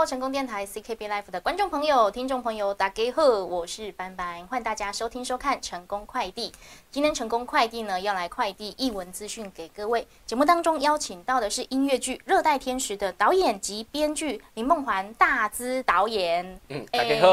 Hello，成功电台 CKB Life 的观众朋友、听众朋友，大家好，我是班班，欢迎大家收听收看成功快递。今天成功快递呢要来快递译文资讯给各位。节目当中邀请到的是音乐剧《热带天使》的导演及编剧林梦环大资导演。嗯，大家好，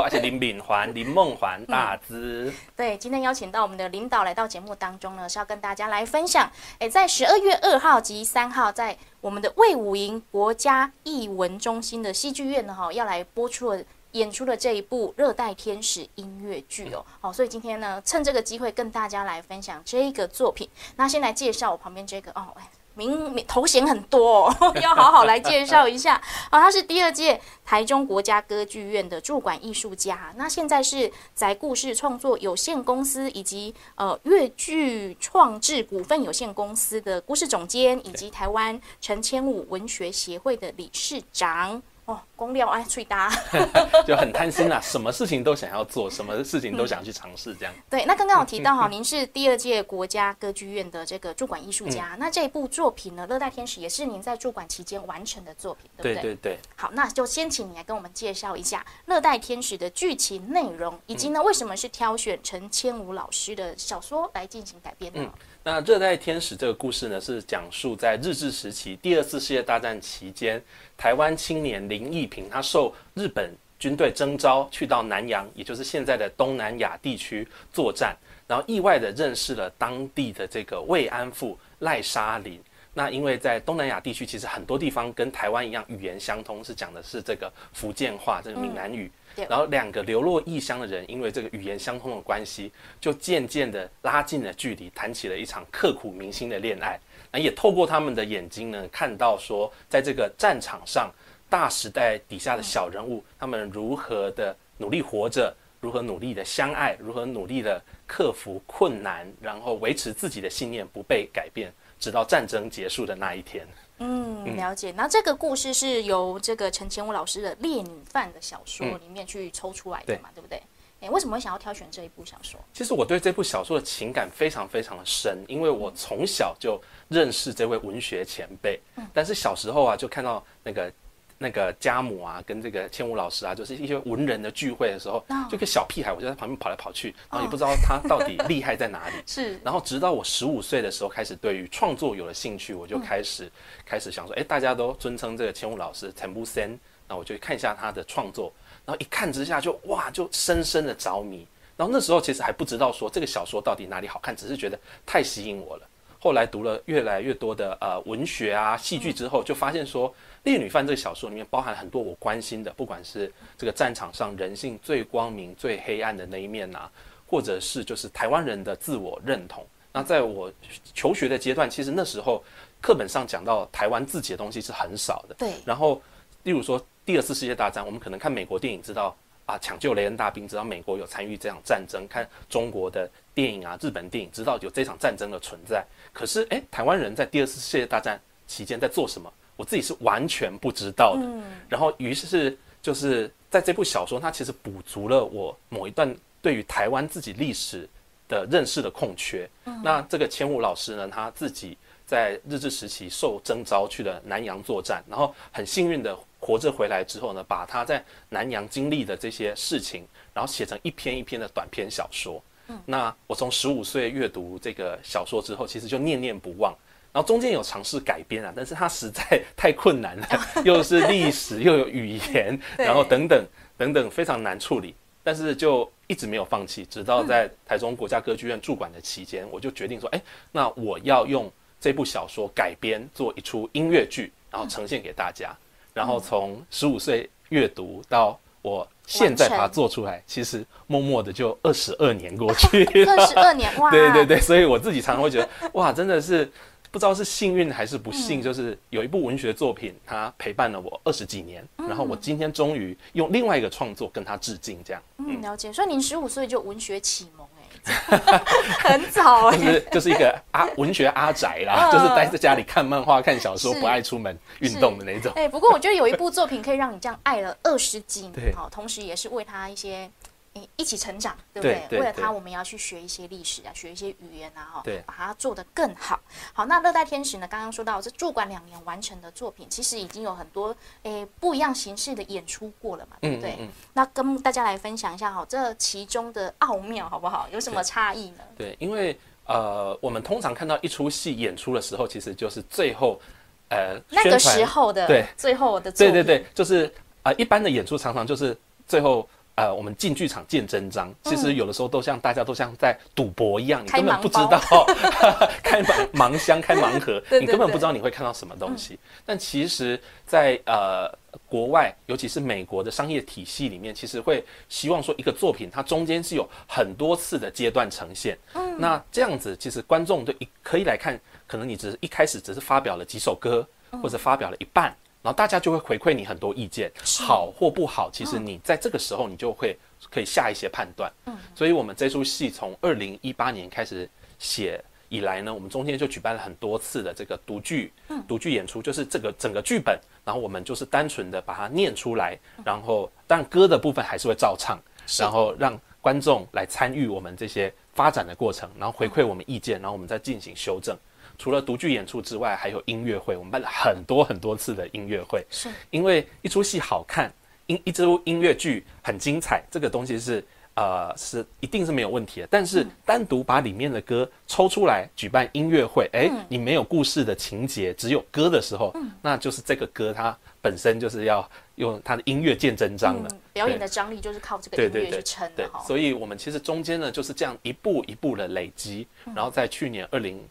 我 是林敏环、林梦环大资。对，今天邀请到我们的领导来到节目当中呢，是要跟大家来分享。哎，在十二月二号及三号，在我们的魏武营国家艺文中心的戏剧院呢，哈，要来播出了演出了这一部《热带天使》音乐剧哦。好，所以今天呢，趁这个机会跟大家来分享这个作品。那先来介绍我旁边这个哦，名名头衔很多，哦，要好好来介绍一下。好，他是第二届台中国家歌剧院的驻馆艺术家，那现在是在故事创作有限公司以及呃粤剧创制股份有限公司的故事总监，以及台湾陈千武文学协会的理事长。哦，公料哎，最搭 就很贪心啦，什么事情都想要做，什么事情都想去尝试，这样。对，那刚刚有提到哈，您是第二届国家歌剧院的这个驻馆艺术家，那这一部作品呢，《热带天使》也是您在驻馆期间完成的作品，对不对？对对对。好，那就先请你来跟我们介绍一下《热带天使》的剧情内容，以及呢，为什么是挑选陈千武老师的小说来进行改编呢？那《热带天使》这个故事呢，是讲述在日治时期第二次世界大战期间，台湾青年林义平他受日本军队征召去到南洋，也就是现在的东南亚地区作战，然后意外的认识了当地的这个慰安妇赖沙林。那因为在东南亚地区，其实很多地方跟台湾一样语言相通，是讲的是这个福建话，这个闽南语。然后两个流落异乡的人，因为这个语言相通的关系，就渐渐的拉近了距离，谈起了一场刻骨铭心的恋爱。那也透过他们的眼睛呢，看到说，在这个战场上，大时代底下的小人物，他们如何的努力活着，如何努力的相爱，如何努力的克服困难，然后维持自己的信念不被改变，直到战争结束的那一天。嗯，了解。那这个故事是由这个陈千武老师的《烈女犯》的小说里面去抽出来的嘛，对不对？哎，为什么会想要挑选这一部小说？其实我对这部小说的情感非常非常的深，因为我从小就认识这位文学前辈。嗯，但是小时候啊，就看到那个。那个家母啊，跟这个千武老师啊，就是一些文人的聚会的时候，就个小屁孩，我就在旁边跑来跑去，然后也不知道他到底厉害在哪里。是，然后直到我十五岁的时候，开始对于创作有了兴趣，我就开始开始想说，哎，大家都尊称这个千武老师陈不森，那我就看一下他的创作，然后一看之下就哇，就深深的着迷。然后那时候其实还不知道说这个小说到底哪里好看，只是觉得太吸引我了。后来读了越来越多的呃文学啊戏剧之后，就发现说。《烈女犯》这个小说里面包含很多我关心的，不管是这个战场上人性最光明、最黑暗的那一面呐，或者是就是台湾人的自我认同。那在我求学的阶段，其实那时候课本上讲到台湾自己的东西是很少的。对。然后，例如说第二次世界大战，我们可能看美国电影知道啊，抢救雷恩大兵，知道美国有参与这场战争；看中国的电影啊，日本电影知道有这场战争的存在。可是，哎，台湾人在第二次世界大战期间在做什么？我自己是完全不知道的，然后于是是就是在这部小说，它其实补足了我某一段对于台湾自己历史的认识的空缺。那这个千武老师呢，他自己在日治时期受征召去了南洋作战，然后很幸运的活着回来之后呢，把他在南洋经历的这些事情，然后写成一篇一篇的短篇小说。那我从十五岁阅读这个小说之后，其实就念念不忘。然后中间有尝试改编啊，但是它实在太困难了，又是历史又有语言，然后等等等等非常难处理。但是就一直没有放弃，直到在台中国家歌剧院驻馆的期间，我就决定说，哎，那我要用这部小说改编做一出音乐剧，然后呈现给大家。然后从十五岁阅读到我现在把它做出来，其实默默的就二十二年过去 二十二年哇！对对对，所以我自己常常会觉得，哇，真的是。不知道是幸运还是不幸，就是有一部文学作品，它陪伴了我二十几年，然后我今天终于用另外一个创作跟它致敬，这样。嗯，了解。所以您十五岁就文学启蒙，哎，很早哎。就是就是一个阿文学阿宅啦，就是待在家里看漫画、看小说，不爱出门运动的那种。哎，不过我觉得有一部作品可以让你这样爱了二十几年，好，同时也是为他一些。诶一起成长，对不对？对对为了他，我们要去学一些历史啊，学一些语言啊，哈，对把它做得更好。好，那热带天使呢？刚刚说到这驻馆两年完成的作品，其实已经有很多诶不一样形式的演出过了嘛，对不对？嗯嗯嗯那跟大家来分享一下哈，这其中的奥妙好不好？有什么差异呢？对，因为呃，我们通常看到一出戏演出的时候，其实就是最后呃那个时候的对最后的作品，对对对，就是呃，一般的演出常常就是最后呃，我们进剧场见真章。其实有的时候都像大家都像在赌博一样，你根本不知道 开盲盲箱、开盲盒，对对你根本不知道你会看到什么东西。但其实在，呃国外，尤其是美国的商业体系里面，其实会希望说一个作品它中间是有很多次的阶段呈现。嗯，那这样子其实观众对可以来看，可能你只是一开始只是发表了几首歌，或者发表了一半。然后大家就会回馈你很多意见，好或不好，其实你在这个时候你就会可以下一些判断。嗯，所以我们这出戏从二零一八年开始写以来呢，我们中间就举办了很多次的这个读剧，读剧演出，就是这个整个剧本，然后我们就是单纯的把它念出来，然后但歌的部分还是会照唱，然后让观众来参与我们这些发展的过程，然后回馈我们意见，然后我们再进行修正。除了独剧演出之外，还有音乐会，我们办了很多很多次的音乐会。是因为一出戏好看，一一出音乐剧很精彩，这个东西是呃是一定是没有问题的。但是单独把里面的歌抽出来举办音乐会，哎、你没有故事的情节，只有歌的时候，那就是这个歌它本身就是要用它的音乐见真章的。嗯，表演的张力就是靠这个音乐对对对去撑对的哈。，所以我们其实中间呢就是这样一步一步的累积，然后在去年二零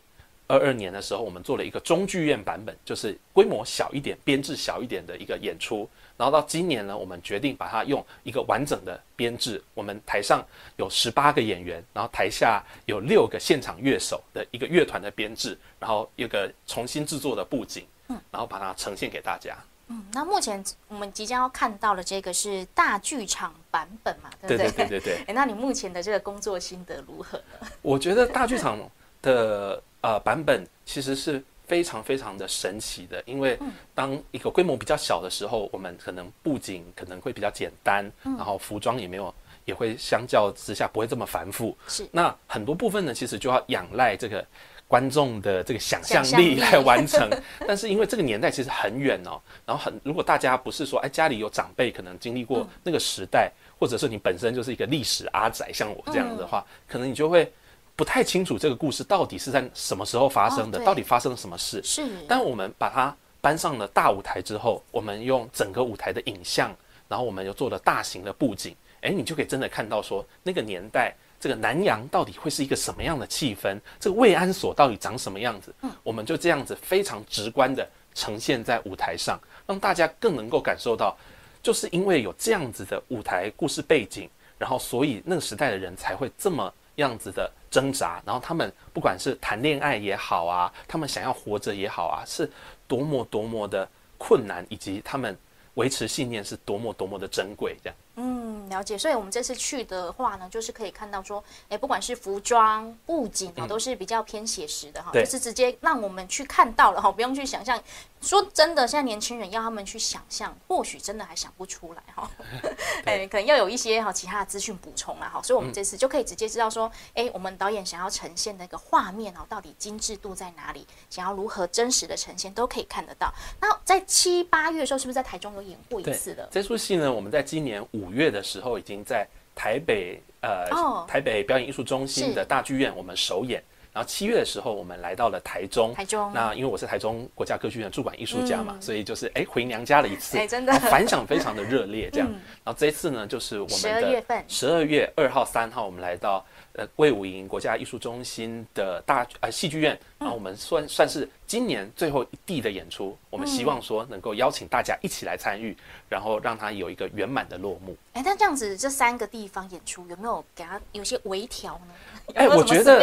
二二年的时候，我们做了一个中剧院版本，就是规模小一点、编制小一点的一个演出。然后到今年呢，我们决定把它用一个完整的编制，我们台上有十八个演员，然后台下有六个现场乐手的一个乐团的编制，然后一个重新制作的布景，嗯然后把它呈现给大家。嗯，那目前我们即将要看到的这个是大剧场版本嘛，对不对对对对对对。哎，那你目前的这个工作心得如何呢？我觉得大剧场的呃版本其实是非常非常的神奇的，因为当一个规模比较小的时候，我们可能布景可能会比较简单，然后服装也没有也会相较之下不会这么繁复。是那很多部分呢，其实就要仰赖这个观众的这个想象力力来完成。但是因为这个年代其实很远哦，然后很如果大家不是说哎家里有长辈可能经历嗯过那个时代，或者是你本身就是一个历史阿宅，像我这样的话，嗯可能你就会不太清楚这个故事到底是在什么时候发生的，哦到底发生了什么事。是，但我们把它搬上了大舞台之后，我们用整个舞台的影像，然后我们又做了大型的布景，哎，你就可以真的看到说那个年代这个南洋到底会是一个什么样的气氛，这个慰安所到底长什么样子，嗯。我们就这样子非常直观的呈现在舞台上，让大家更能够感受到，就是因为有这样子的舞台故事背景，然后所以那个时代的人才会这么样子的挣扎，然后他们不管是谈恋爱也好啊，他们想要活着也好啊，是多么多么的困难，以及他们维持信念是多么多么的珍贵，这样。嗯，了解。所以我们这次去的话呢，就是可以看到说，哎，不管是服装、布景啊，都是比较偏写实的哈，对就是直接让我们去看到了哈，不用去想象。说真的，现在年轻人要他们去想象，或许真的还想不出来哈。哎，可能要有一些哈其他的资讯补充啦哈，所以我们这次就可以直接知道说，哎，我们导演想要呈现的一个画面哦，到底精致度在哪里，想要如何真实的呈现，都可以看得到。那在七八月的时候，是不是在台中有演过一次的？这出戏呢，我们在今年五月的时候已经在台北呃、哦。台北表演艺术中心的大剧院我们首演。然后七月的时候，我们来到了台中。台中。那因为我是台中国家歌剧院驻馆艺术家嘛，嗯。所以就是哎回娘家了一次，哎真的。反响非常的热烈这样。嗯 然后这一次呢，就是我们12的月份。十二月二号、三号，我们来到呃魏武营国家艺术中心的大呃戏剧院，然后我们算算是今年最后一地的演出，我们希望说能够邀请大家一起来参与，然后让它有一个圆满的落幕。哎，那这样子这三个地方演出有没有给它有些微调呢？哎，我觉得？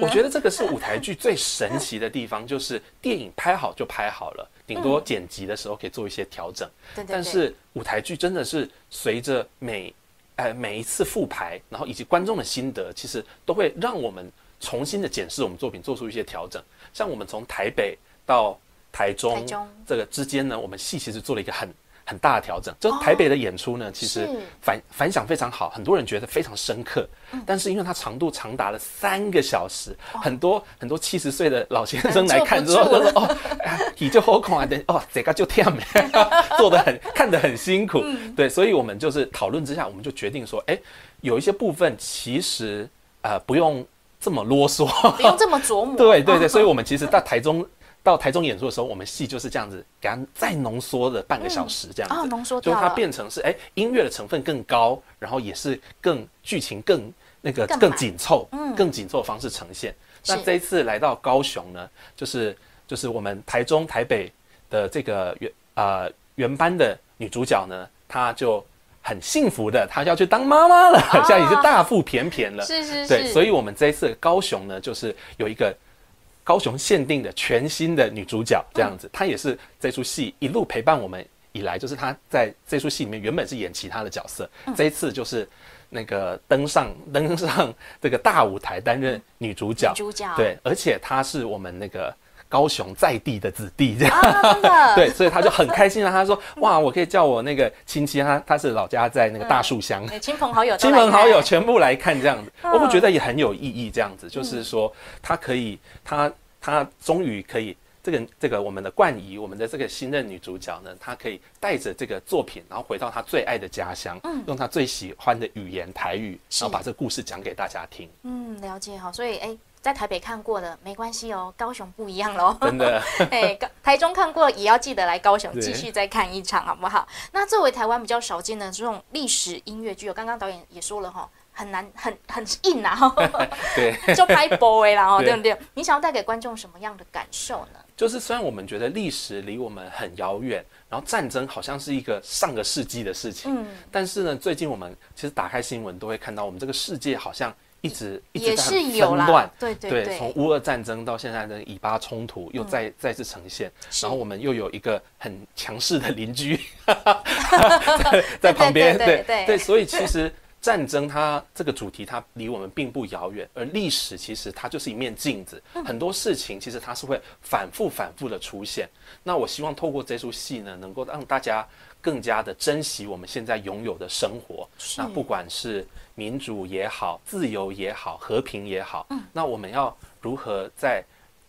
我觉得这个是 舞台剧最神奇的地方，就是电影拍好就拍好了，顶多剪辑的时候可以做一些调整。对对对但是舞台剧真的是随着每呃每一次复排，然后以及观众的心得，其实都会让我们重新的检视我们作品，做出一些调整。像我们从台北到台中台中这个之间呢，我们戏其实做了一个很。很大的调整。就台北的演出呢，其实反反响非常好，很多人觉得非常深刻。但是因为它长度长达了三个小时，很多很多七十岁的老先生来看之后，坐不住就说哦，你就好恐啊，等哦，这个就跳没，做的很看得很辛苦。对，所以我们就是讨论之下，我们就决定说，哎，有一些部分其实呃不用这么啰嗦，不用这么琢磨。对对对，所以我们其实到台中到台中演出的时候，我们戏就是这样子，给它再浓缩了半个小时这样子，哦浓缩就是它变成是哎音乐的成分更高，然后也是更剧情更那个更紧凑，更紧凑的方式呈现。那这一次来到高雄呢，就是就是我们台中、台北的这个原呃原班的女主角呢，她就很幸福的，她要去当妈妈了，现在已经大腹便便了。是是是，对，所以我们这一次高雄呢，就是有一个高雄限定的全新的女主角，这样子，她也是这出戏一路陪伴我们以来，就是她在这出戏里面原本是演其他的角色，这一次就是那个登上 登上这个大舞台担任女主角，女主角。对，而且她是我们那个。高雄在地的子弟这样，啊，对，所以他就很开心啊。他说：“ 哇，我可以叫我那个亲戚，他他是老家在那个大树乡，对亲朋好友亲朋好友全部来看这样子，嗯我会觉得也很有意义。这样子就是说，他可以，他他终于可以，这个这个我们的冠仪，我们的这个新任女主角呢，她可以带着这个作品，然后回到她最爱的家乡，嗯用她最喜欢的语言台语，然后把这个故事讲给大家听。嗯，了解好。所以哎，在台北看过的没关系哦，高雄不一样喽。真的，哎，台中看过也要记得来高雄继续再看一场，好不好？那作为台湾比较少见的这种历史音乐剧我，刚刚导演也说了哈，很难，很很硬啊，对。就拍 boy 啦，对不对？你想要带给观众什么样的感受呢？就是虽然我们觉得历史离我们很遥远，然后战争好像是一个上个世纪的事情，嗯，但是呢，最近我们其实打开新闻都会看到，我们这个世界好像一直一直也在是有啦纷乱，，对对对，从乌俄战争到现在的以巴冲突又再、再次呈现，然后我们又有一个很强势的邻居在 在旁边，对对对对所以其实战争它这个主题它离我们并不遥远，而历史其实它就是一面镜子，嗯。很多事情其实它是会反复反复的出现。那我希望透过这出戏呢，能够让大家更加的珍惜我们现在拥有的生活。那不管是民主也好，自由也好，和平也好，嗯那我们要如何在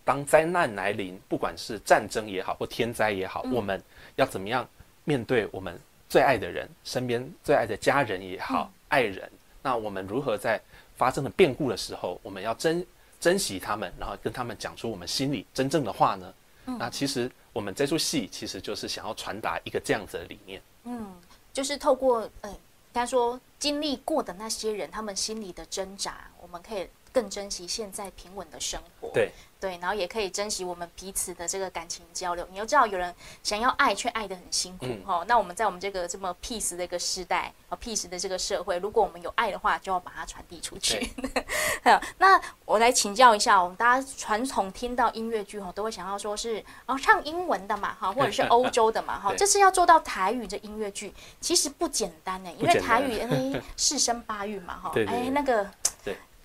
当灾难来临，不管是战争也好或天灾也好，我们要怎么样面对我们最爱的人，身边最爱的家人也好，爱人？那我们如何在发生了变故的时候，我们要珍珍惜他们，然后跟他们讲出我们心里真正的话呢？那其实我们这出戏其实就是想要传达一个这样子的理念。嗯就是透过呃，他说经历过的那些人，他们心里的挣扎，我们可以更珍惜现在平稳的生活。对对，然后也可以珍惜我们彼此的这个感情交流。你要知道，有人想要爱，却爱得很辛苦嗯哈、那我们在我们这个这么 peace 的一个时代啊，peace 的这个社会，如果我们有爱的话，就要把它传递出去。好那我来请教一下，我们大家传统听到音乐剧哈，都会想要说是哦唱英文的嘛哈，或者是欧洲的嘛哈，这次要做到台语的音乐剧，其实不简单呢，因为台语因为 四声八韵嘛哈，哎那个对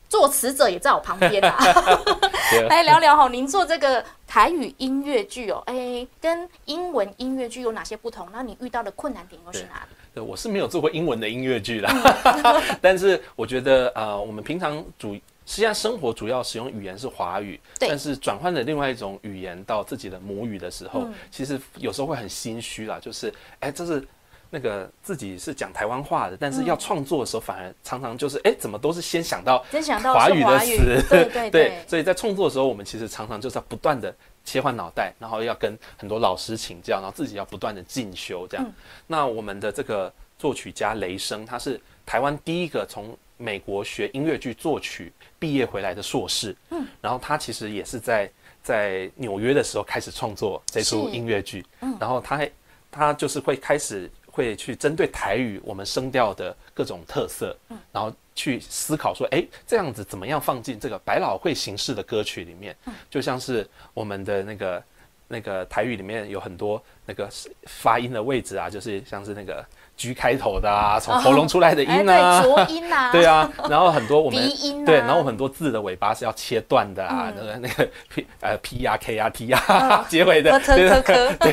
作词者也在我旁边啊。对来聊聊哈，您做这个台语音乐剧哦，哎，跟英文音乐剧有哪些不同？那你遇到的困难点又是哪里？对，我是没有做过英文的音乐剧啦，但是我觉得呃，我们平常主实际上生活主要使用语言是华语，但是转换了另外一种语言到自己的母语的时候，嗯其实有时候会很心虚啦，就是哎，这是。那个自己是讲台湾话的，但是要创作的时候，反而常常就是哎，怎么都是先想到真想到华语的词，对对 对。所以在创作的时候，我们其实常常就是要不断的切换脑袋，然后要跟很多老师请教，然后自己要不断的进修这样。嗯。那我们的这个作曲家雷声，他是台湾第一个从美国学音乐剧作曲毕业回来的硕士，嗯，然后他其实也是在在纽约的时候开始创作这出音乐剧，嗯，然后他还他就是会开始会去针对台语我们声调的各种特色，嗯，然后去思考说，哎，这样子怎么样放进这个百老汇形式的歌曲里面？就像是我们的那个那个台语里面有很多那个发音的位置啊，就是像是那个 G 开头的啊，从喉咙出来的音啊，浊音啊，对啊，然后很多我们鼻音，对，然后很多字的尾巴是要切断的啊，那个 那个 P 呃 P 呀 K 呀 T 呀 结尾的，对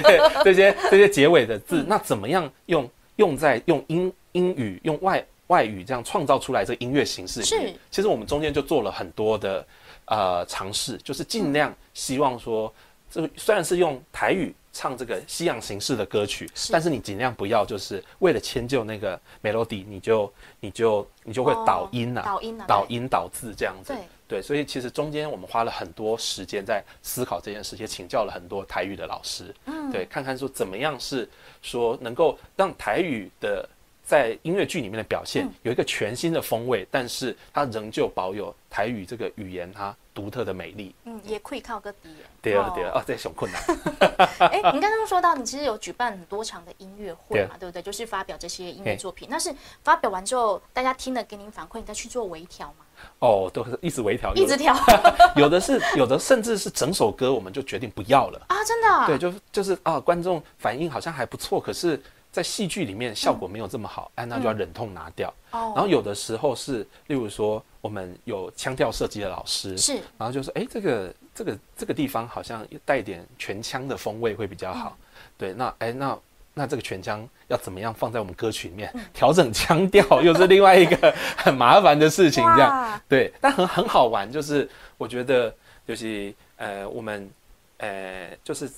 对，这些这些结尾的字，那怎么样用用在用英英语用外外语这样创造出来这个音乐形式里面？其实我们中间就做了很多的呃尝试，就是尽量希望说。这虽然是用台语唱这个西洋形式的歌曲，但是你尽量不要就是为了迁就那个 melody，你就你就你就会导音呐，导音导音导字这样子。对，所以其实中间我们花了很多时间在思考这件事，也请教了很多台语的老师，嗯，对，看看说怎么样是说能够让台语的在音乐剧里面的表现有一个全新的风味，但是它仍旧保有台语这个语言它。独特的美丽，嗯，也可以靠个底。对啊，对啊，哦，这小困难。哎，你刚刚说到，你其实有举办很多场的音乐会嘛，对不对？就是发表这些音乐作品。那是发表完之后，大家听了给您反馈，你再去做微调吗？哦，都是一直微调，一直调。有的是，有的甚至是整首歌我们就决定不要了啊！真的？对，就就是啊，观众反应好像还不错，可是。在戏剧里面效果没有这么好，哎，那就要忍痛拿掉。哦。然后有的时候是，例如说我们有腔调设计的老师，是，然后就说，哎，这个这个这个地方好像带点全腔的风味会比较好。对，那哎，那那这个全腔要怎么样放在我们歌曲里面？调整腔调又是另外一个很麻烦的事情，这样。对，但很很好玩，就是我觉得就是呃，我们呃，就是。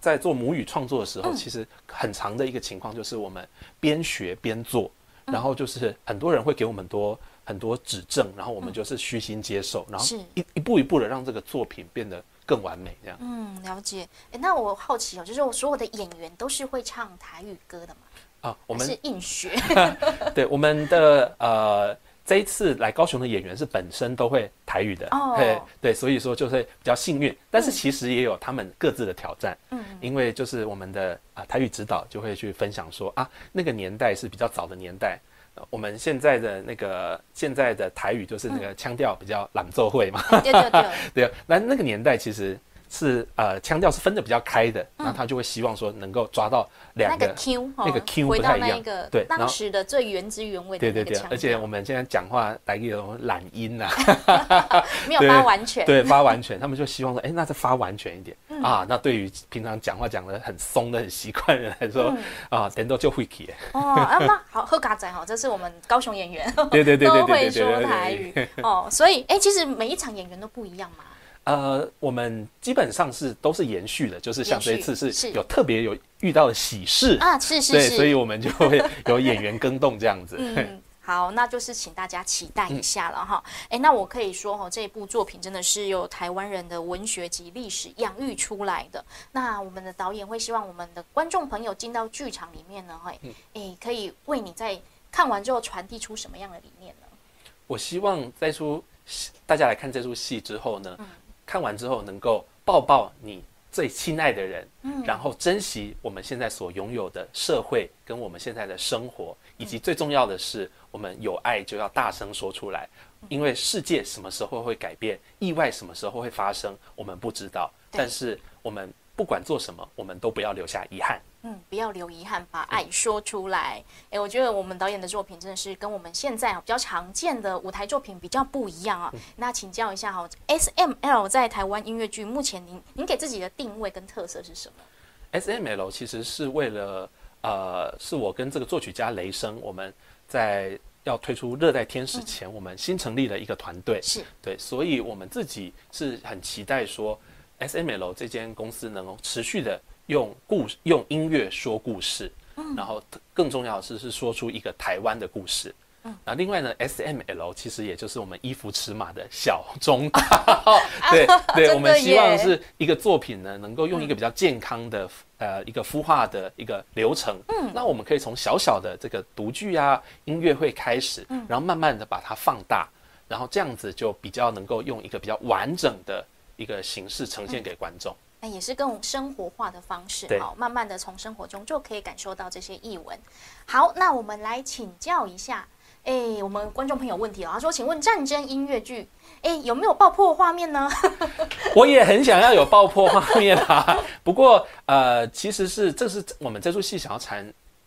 在做母语创作的时候，其实很长的一个情况就是我们边学边做，然后就是很多人会给我们多很多指正，然后我们就是虚心接受，然后一一步一步的让这个作品变得更完美，这样。嗯，了解。哎，那我好奇哦，就是我所有的演员都是会唱台语歌的吗？啊，我们是硬学。对，我们的呃。这一次来高雄的演员是本身都会台语的，对对，所以说就会比较幸运。但是其实也有他们各自的挑战，嗯，因为就是我们的啊台语指导就会去分享说啊，那个年代是比较早的年代，我们现在的那个现在的台语就是那个腔调比较朗奏会嘛，对对对，对，那那个年代其实。是呃，腔调是分的比较开的，然后他就会希望说能够抓到两个 Q，那个 Q 不太一样，对，当时的最原汁原味的对对对，而且我们现在讲话来一种懒音呐，没有发完全，对，发完全，他们就希望说，哎，那再发完全一点。啊。那对于平常讲话讲的很松的、很习惯的人来说，啊，点都就会起。哦，那好，贺嘎仔哈，这是我们高雄演员，对对对。都会说台语。哦，所以哎，其实每一场演员都不一样嘛。呃，我们基本上是都是延续的，就是像这一次是有特别有遇到的喜事啊，是是是，所以我们就会有演员更动这样子。嗯，好，那就是请大家期待一下了哈。哎，那我可以说哈，这一部作品真的是由台湾人的文学及历史养育出来的。那我们的导演会希望我们的观众朋友进到剧场里面呢，会哎可以为你在看完之后传递出什么样的理念呢？我希望在出大家来看这出戏之后呢。看完之后，能够抱抱你最亲爱的人，嗯，然后珍惜我们现在所拥有的社会跟我们现在的生活，以及最重要的是，我们有爱就要大声说出来，因为世界什么时候会改变，意外什么时候会发生，我们不知道，但是我们。不管做什么，我们都不要留下遗憾。嗯，不要留遗憾，把爱说出来。哎，我觉得我们导演的作品真的是跟我们现在比较常见的舞台作品比较不一样啊。那请教一下哈，S M L 在台湾音乐剧目前您您给自己的定位跟特色是什么？S M L 其实是为了呃，是我跟这个作曲家雷声，我们在要推出《热带天使》前，我们新成立了一个团队，是对，所以我们自己是很期待说。S M L 这间公司能够持续的用故用音乐说故事，嗯，然后更重要的是是说出一个台湾的故事，嗯，那另外呢，S M L 其实也就是我们衣服尺码的小中 大，对对，我们希望是一个作品呢，能够用一个比较健康的呃一个孵化的一个流程，嗯，那我们可以从小小的这个独剧啊音乐会开始，嗯，然后慢慢的把它放大，然后这样子就比较能够用一个比较完整的。一个形式呈现给观众，那也是更生活化的方式，好，慢慢的从生活中就可以感受到这些译文。好，那我们来请教一下，哎，我们观众朋友问题了，他说：“请问战争音乐剧，哎，有没有爆破画面呢？” 我也很想要有爆破画面啊，不过呃，其实是这是我们这出戏想要阐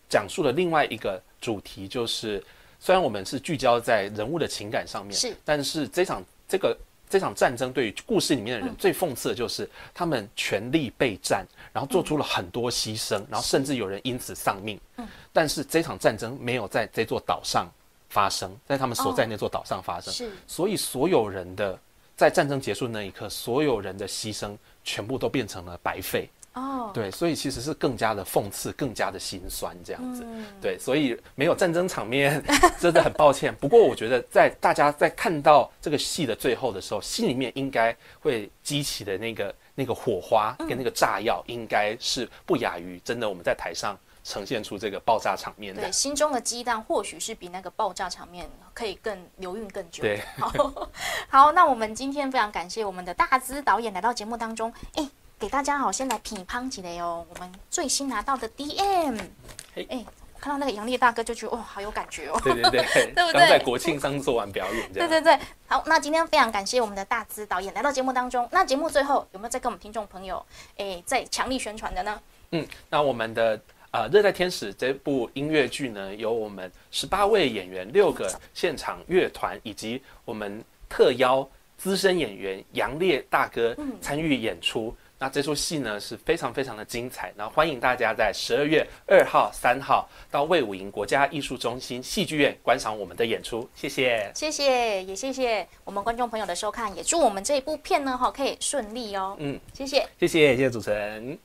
讲述的另外一个主题，就是虽然我们是聚焦在人物的情感上面，是，但是这场这个这场战争对于故事里面的人最讽刺的就是他们全力备战，然后做出了很多牺牲，然后甚至有人因此丧命。嗯，但是这场战争没有在这座岛上。发生在他们所在那座岛上发生，是，所以所有人的在战争结束那一刻，所有人的牺牲全部都变成了白费。哦，对，所以其实是更加的讽刺，更加的心酸这样子。对，所以没有战争场面，真的很抱歉。不过我觉得，在大家在看到这个戏的最后的时候，心里面应该会激起的那个那个火花跟那个炸药，应该是不亚于真的我们在台上。呈现出这个爆炸场面，对，心中的鸡蛋或许是比那个爆炸场面可以更留韵更久。对，好，好，那我们今天非常感谢我们的大资导演来到节目当中，哎，给大家好，先来品乓几雷哦，我们最新拿到的 DM，哎，看到那个杨烈大哥就觉得哇，好有感觉哦，对对对，对不对？刚在国庆上做完表演，对对对，好，那今天非常感谢我们的大资导演来到节目当中，那节目最后有没有再跟我们听众朋友哎再强力宣传的呢？嗯，那我们的。啊，《热带天使》这部音乐剧呢，由我们十八位演员、六个现场乐团，以及我们特邀资深演员杨烈大哥参与演出。那这出戏呢是非常非常的精彩。那欢迎大家在十二月二号、三号到魏武营国家艺术中心戏剧院观赏我们的演出。谢谢，谢谢，也谢谢我们观众朋友的收看，也祝我们这一部片呢哈可以顺利哦。嗯，谢谢，谢谢，谢谢主持人。